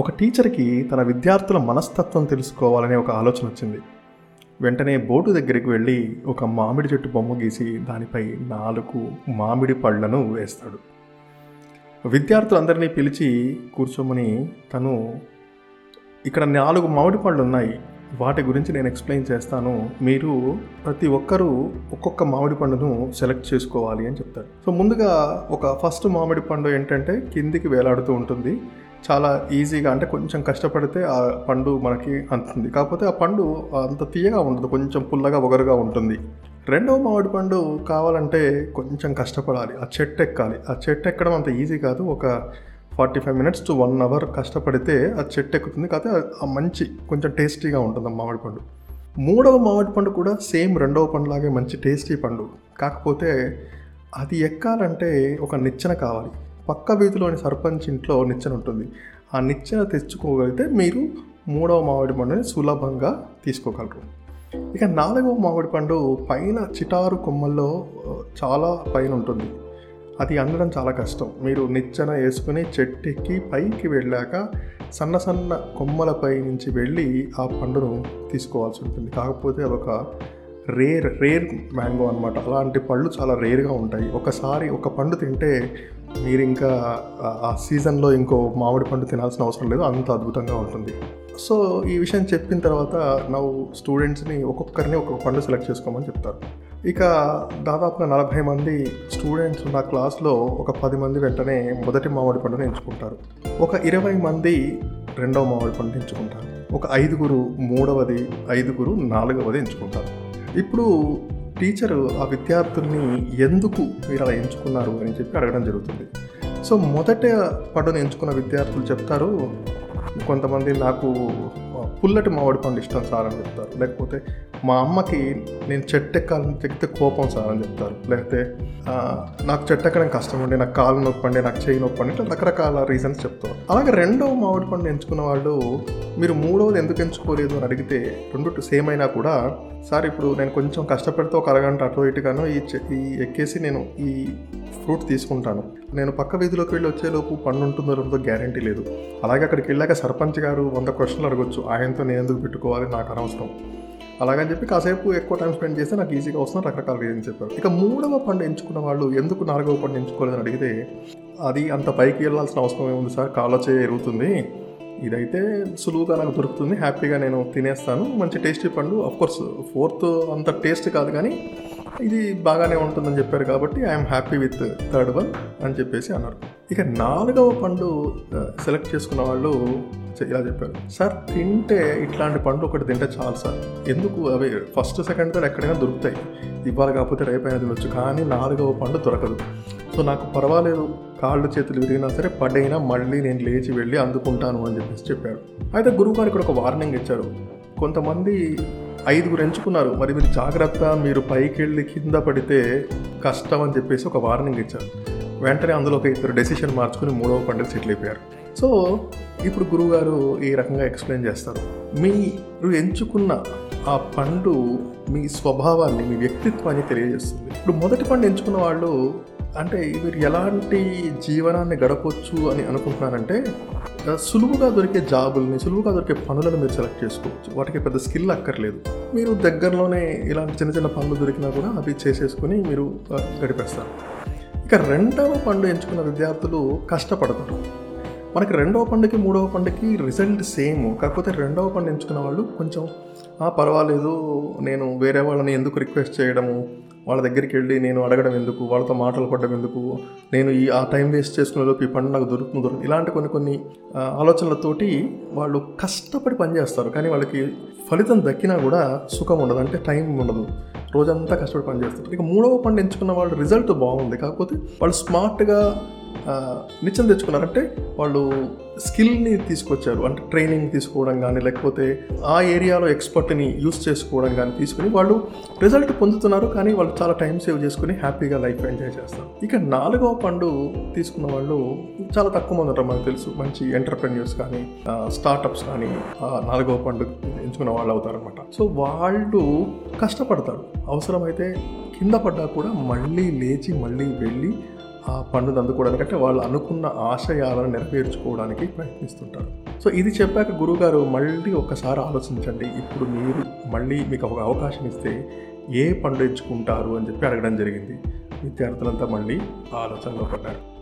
ఒక టీచర్కి తన విద్యార్థుల మనస్తత్వం తెలుసుకోవాలనే ఒక ఆలోచన వచ్చింది. వెంటనే బోటు దగ్గరికి వెళ్ళి ఒక మామిడి చెట్టు బొమ్మ గీసి దానిపై నాలుగు మామిడి పళ్ళను వేస్తాడు. విద్యార్థులందరినీ పిలిచి కూర్చోమని తను ఇక్కడ నాలుగు మామిడి పళ్ళు ఉన్నాయి వాటి గురించి నేను ఎక్స్ప్లెయిన్ చేస్తాను. మీరు ప్రతి ఒక్కరూ ఒక్కొక్క మామిడి పండును సెలెక్ట్ చేసుకోవాలి అని చెప్తారు సో ముందుగా ఒక ఫస్ట్ మామిడి పండు ఏంటంటే కిందికి వేలాడుతూ ఉంటుంది. చాలా ఈజీగా అంటే కొంచెం కష్టపడితే ఆ పండు మనకి అందుతుంది కాకపోతే ఆ పండు అంత తీయగా ఉండదు కొంచెం పుల్లగా ఒగరుగా ఉంటుంది. రెండవ మామిడి పండు కావాలంటే కొంచెం కష్టపడాలి. ఆ చెట్టు ఎక్కాలి. ఆ చెట్టు ఎక్కడం అంత ఈజీ కాదు. ఒక forty five minutes to one hour కష్టపడితే ఆ చెట్టు ఎక్కుతుంది. కాకపోతే ఆ మంచి కొంచెం టేస్టీగా ఉంటుంది ఆ మామిడి పండు. మూడవ మామిడి పండు కూడా సేమ్ రెండవ పండులాగే మంచి టేస్టీ పండు. కాకపోతే అది ఎక్కాలంటే ఒక నిచ్చెన కావాలి. పక్క వీధిలోని సర్పంచ్ ఇంట్లో నిచ్చెన ఉంటుంది. ఆ నిచ్చెన తెచ్చుకోగలిగితే మీరు మూడవ మామిడి పండుని సులభంగా తీసుకోగలరు. ఇక నాలుగవ మామిడి పండు పైన చిటారు కొమ్మల్లో చాలా పైన ఉంటుంది. అది అందడం చాలా కష్టం. మీరు నిచ్చెన వేసుకుని చెట్టెక్కి పైకి వెళ్ళాక సన్న సన్న కొమ్మలపై నుంచి వెళ్ళి ఆ పండును తీసుకోవాల్సి ఉంటుంది. కాకపోతే అదొక రేర్ రేర్ మ్యాంగో అనమాట అలాంటి పళ్ళు చాలా రేర్గా ఉంటాయి. ఒకసారి ఒక పండు తింటే మీరు ఇంకా ఆ- సీజన్లో ఇంకో మామిడి పండు తినాల్సిన అవసరం లేదు అంత అద్భుతంగా ఉంటుంది. సో ఈ విషయం చెప్పిన తర్వాత నవ్వు స్టూడెంట్స్ని ఒక్కొక్కరిని ఒక్కొక్క పండు సెలెక్ట్ చేసుకోమని చెప్తారు. ఇక దాదాపుగా నలభై మంది స్టూడెంట్స్ ఉన్న క్లాస్లో ఒక పది మంది వెంటనే మొదటి మామిడి పండుని ఎంచుకుంటారు. ఒక ఇరవై మంది రెండవ మామిడి పండుని ఎంచుకుంటారు. ఒక ఐదుగురు మూడవది ఐదుగురు నాలుగవది ఎంచుకుంటారు. ఇప్పుడు టీచరు ఆ విద్యార్థుల్ని ఎందుకు మీరు అలా ఎంచుకున్నారు అని చెప్పి అడగడం జరుగుతుంది. సో మొదట పండుని ఎంచుకున్న విద్యార్థులు చెప్తారు కొంతమంది నాకు పుల్లటి మామిడి పండు ఇష్టం సార్ అని చెప్తారు. లేకపోతే మా అమ్మకి నేను చెట్టు ఎక్కాలని చెక్కితే కోపం సార్ అని చెప్తారు. లేకపోతే నాకు చెట్టు ఎక్కడం కష్టం అండి నాకు కాలు నొప్పండి నాకు చేయి నొప్పండి ఇట్లా రకరకాల రీజన్స్ చెప్తారు. అలాగే రెండవ మామిడి పండు ఎంచుకున్న వాళ్ళు మీరు మూడవది ఎందుకు ఎంచుకోలేదు? అని అడిగితే రెండు సేమ్ అయినా కూడా సార్ ఇప్పుడు నేను కొంచెం కష్టపడితే ఒక అరగంట అటు ఇటుగాను ఈ చె- ఈ ఎక్కేసి నేను ఈ ఫ్రూట్ తీసుకుంటాను. నేను పక్క వీధిలోకి వెళ్ళి వచ్చేలోపు పండు ఉంటుందో లేదో గ్యారంటీ లేదు. అలాగే అక్కడికి వెళ్ళాక సర్పంచ్ గారు వంద క్వశ్చన్లు అడగొచ్చు. ఆయనతో నేను ఎందుకు పెట్టుకోవాలి? నాకు అనవసరం. అలాగని చెప్పి కాసేపు ఎక్కువ టైం స్పెండ్ చేస్తే నాకు ఈజీగా వస్తుంది రకరకాల రీజన్ చెప్పారు. ఇక మూడవ పండు ఎంచుకున్న వాళ్ళు ఎందుకు నాలుగవ పండు ఎంచుకోలేదని అడిగితే అది అంత పైకి వెళ్ళాల్సిన అవసరం ఏముంది సార్? కాలో ఎరుగుతుంది ఇదైతే సులువుగా నాకు దొరుకుతుంది హ్యాపీగా నేను తినేస్తాను మంచి టేస్టీ పండు. కోర్స్ ఫోర్త్ అంత టేస్ట్ కాదు కానీ ఇది బాగానే ఉంటుందని చెప్పారు కాబట్టి I'm happy with third one అని చెప్పేసి అన్నారు. ఇక నాలుగవ పండు సెలెక్ట్ చేసుకున్న వాళ్ళు ఇలా చెప్పారు. సార్ తింటే ఇట్లాంటి పండు ఒకటి తింటే చాలు సార్. ఎందుకు? అవి ఫస్ట్ సెకండ్ థర్డ్ ఎక్కడైనా దొరుకుతాయి. ఇవాళ కాకపోతే రేపైనా తినొచ్చు. కానీ నాలుగవ పండు దొరకదు. సో నాకు పర్వాలేదు. కాళ్ళు చేతులు విరిగినా సరే పడైనా మళ్ళీ నేను లేచి వెళ్ళి అందుకుంటాను అని చెప్పేసి చెప్పారు. అయితే గురువు గారు ఇక్కడ ఒక వార్నింగ్ ఇచ్చారు. కొంతమంది ఐదుగురు ఎంచుకున్నారు. మరి మీరు జాగ్రత్త మీరు పైకి వెళ్ళి కింద పడితే కష్టం అని చెప్పేసి ఒక వార్నింగ్ ఇచ్చారు. వెంటనే అందులో ఒక ఇద్దరు డెసిషన్ మార్చుకుని మూడవ పండుగ సెటిల్ అయిపోయారు. సో ఇప్పుడు గురువుగారు ఈ రకంగా ఎక్స్ప్లెయిన్ చేస్తారు. మీరు ఎంచుకున్న ఆ పండు మీ స్వభావాన్ని మీ వ్యక్తిత్వాన్ని తెలియజేస్తుంది. ఇప్పుడు మొదటి పండు ఎంచుకున్న వాళ్ళు అంటే మీరు ఎలాంటి జీవనాన్ని గడపొచ్చు అని అనుకుంటున్నారంటే సులువుగా దొరికే జాబుల్ని సులువుగా దొరికే పనులను మీరు సెలెక్ట్ చేసుకోవచ్చు. వాటికి పెద్ద స్కిల్ అక్కర్లేదు. మీరు దగ్గరలోనే ఇలాంటి చిన్న చిన్న పనులు దొరికినా కూడా అవి చేసేసుకుని మీరు గడిపేస్తారు. ఇక రెండవ పండు ఎంచుకున్న విద్యార్థులు కష్టపడతారు. మనకి రెండవ పండుకి మూడవ పండుకి రిజల్ట్ సేమ్. కాకపోతే రెండవ పండు ఎంచుకున్న వాళ్ళు కొంచెం పర్వాలేదు నేను వేరే వాళ్ళని ఎందుకు రిక్వెస్ట్ చేయడము? వాళ్ళ దగ్గరికి వెళ్ళి నేను అడగడం ఎందుకు? వాళ్ళతో మాటలు పడడం ఎందుకు? నేను ఈ ఆ టైం వేస్ట్ చేసుకునే లోపు ఈ పండు నాకు దొరుకుతుంది దొరుకుతుంది. ఇలాంటి కొన్ని కొన్ని ఆలోచనలతోటి వాళ్ళు కష్టపడి పనిచేస్తారు కానీ వాళ్ళకి ఫలితం దక్కినా కూడా సుఖం ఉండదు. అంటే టైం ఉండదు. రోజంతా కష్టపడి పనిచేస్తారు ఇక మూడవ పండు ఎంచుకున్న వాళ్ళు రిజల్ట్ బాగుంది. కాకపోతే వాళ్ళు స్మార్ట్గా ఆ, తెచ్చుకున్నారంటే వాళ్ళు స్కిల్ని తీసుకొచ్చారు. అంటే ట్రైనింగ్ తీసుకోవడం కానీ లేకపోతే ఆ ఏరియాలో ఎక్స్పర్ట్ని యూస్ చేసుకోవడం కానీ తీసుకుని వాళ్ళు రిజల్ట్ పొందుతున్నారు. కానీ వాళ్ళు చాలా టైం సేవ్ చేసుకుని హ్యాపీగా లైఫ్ ఎంజాయ్ చేస్తారు. ఇక నాలుగవ పండు తీసుకున్న వాళ్ళు చాలా తక్కువ మంది ఉంటారు మనకు తెలుసు. మంచి ఎంటర్ప్రెన్యూర్స్ కానీ స్టార్టప్స్ కానీ నాలుగవ పండు ఎంచుకున్న వాళ్ళు అవుతారు అనమాట సో వాళ్ళు కష్టపడతారు. అవసరమైతే కింద పడ్డా కూడా మళ్ళీ లేచి మళ్ళీ వెళ్ళి ఆ పండును అందుకోవడానికి అంటే వాళ్ళు అనుకున్న ఆశయాలను నెరవేర్చుకోవడానికి ప్రయత్నిస్తుంటారు. సో ఇది చెప్పాక గురుగారు మళ్ళీ ఒక్కసారి ఆలోచించండి. ఇప్పుడు మీరు మళ్ళీ మీకు ఒక అవకాశం ఇస్తే ఏ పండు ఎంచుకుంటారు అని చెప్పి అడగడం జరిగింది. విద్యార్థులంతా మళ్ళీ ఆలోచనలో పడ్డారు.